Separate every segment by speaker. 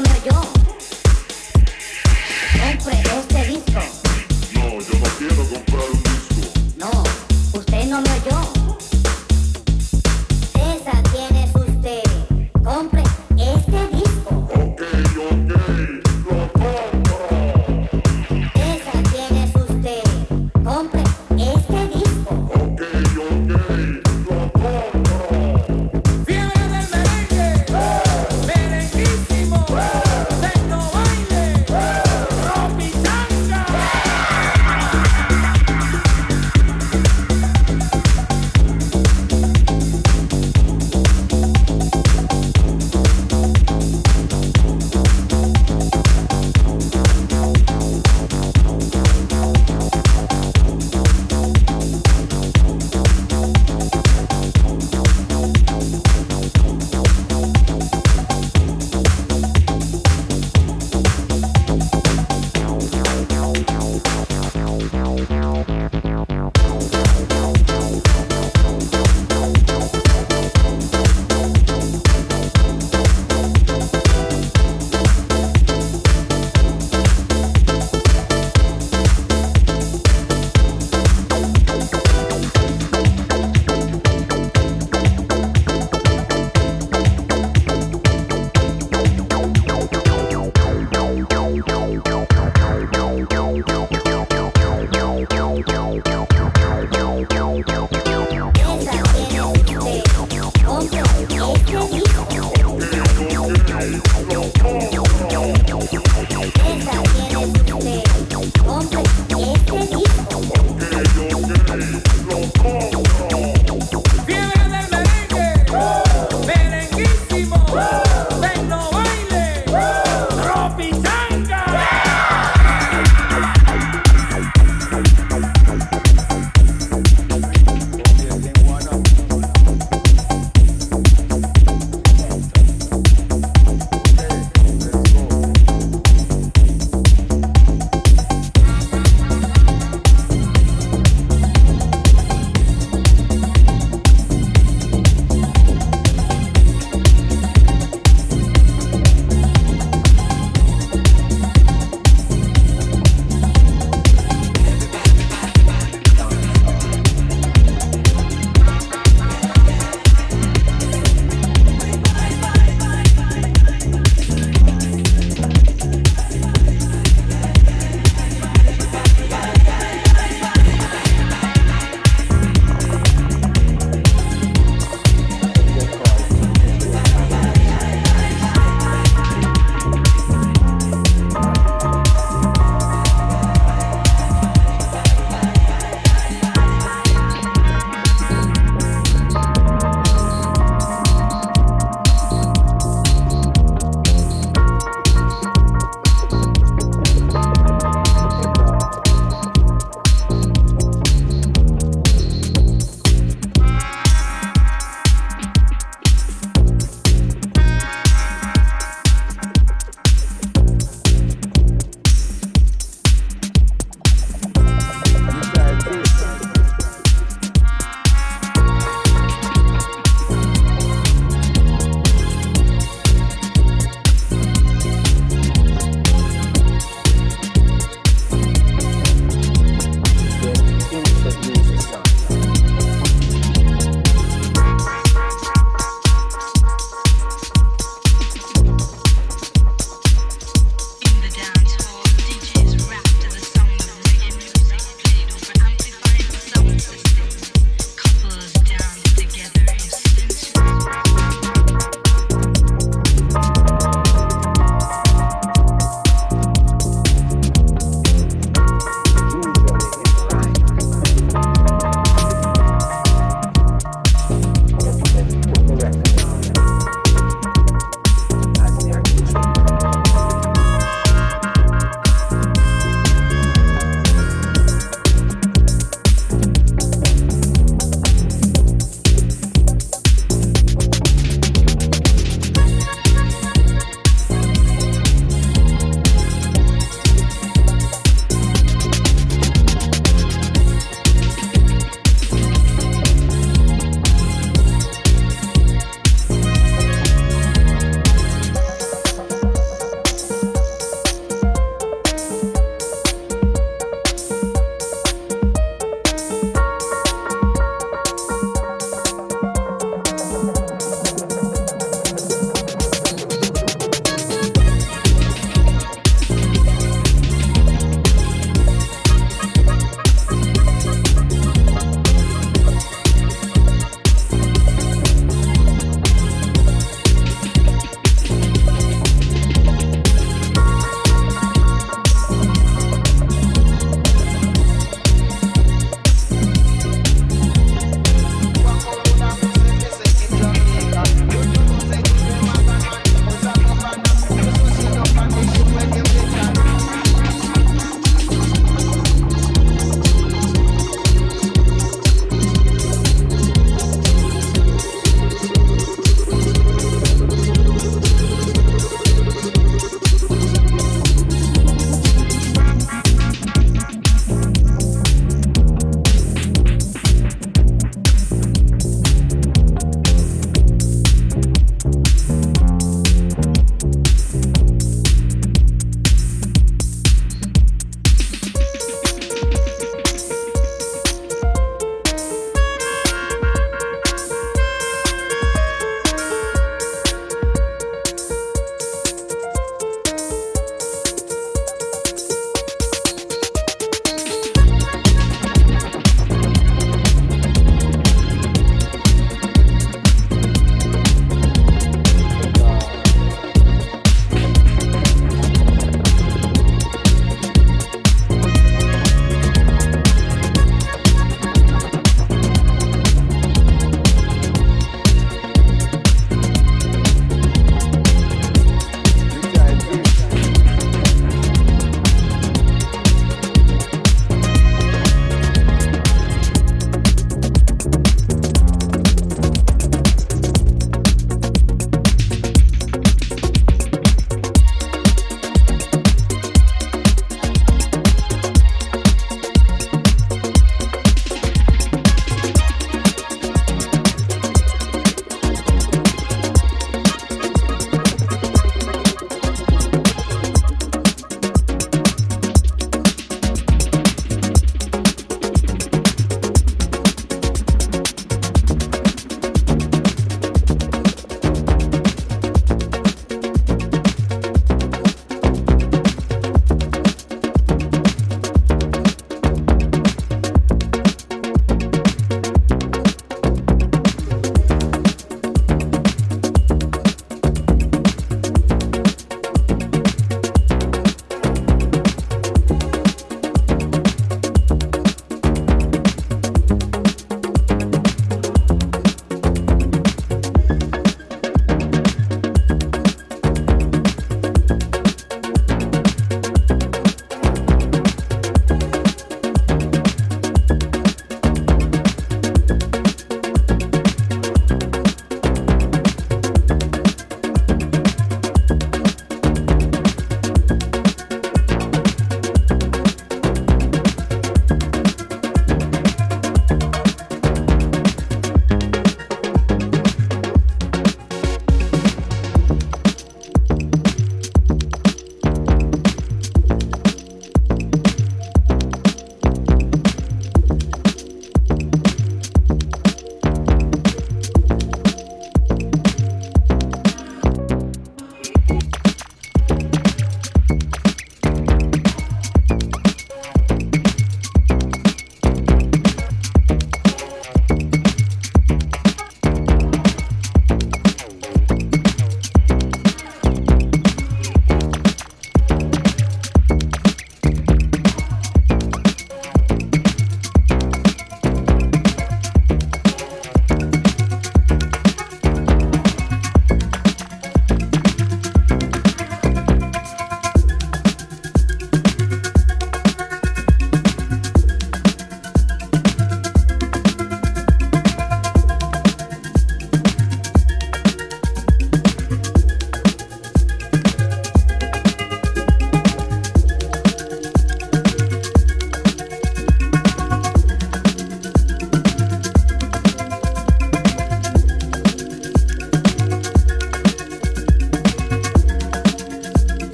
Speaker 1: usted no me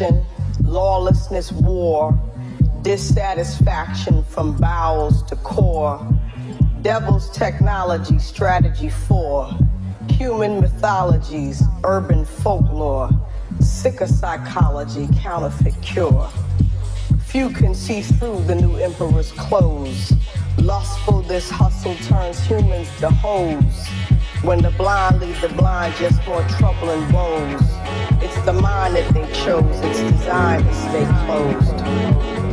Speaker 2: reaction, lawlessness, war, dissatisfaction from bowels to core. Devil's technology, strategy for human mythologies, urban folklore, sicker psychology, counterfeit cure. Few can see through the new emperor's clothes. Lustful, this hustle turns humans to hoes. When the blind lead the blind, just for trouble and woes. It's the mind that they chose, it's designed to stay closed.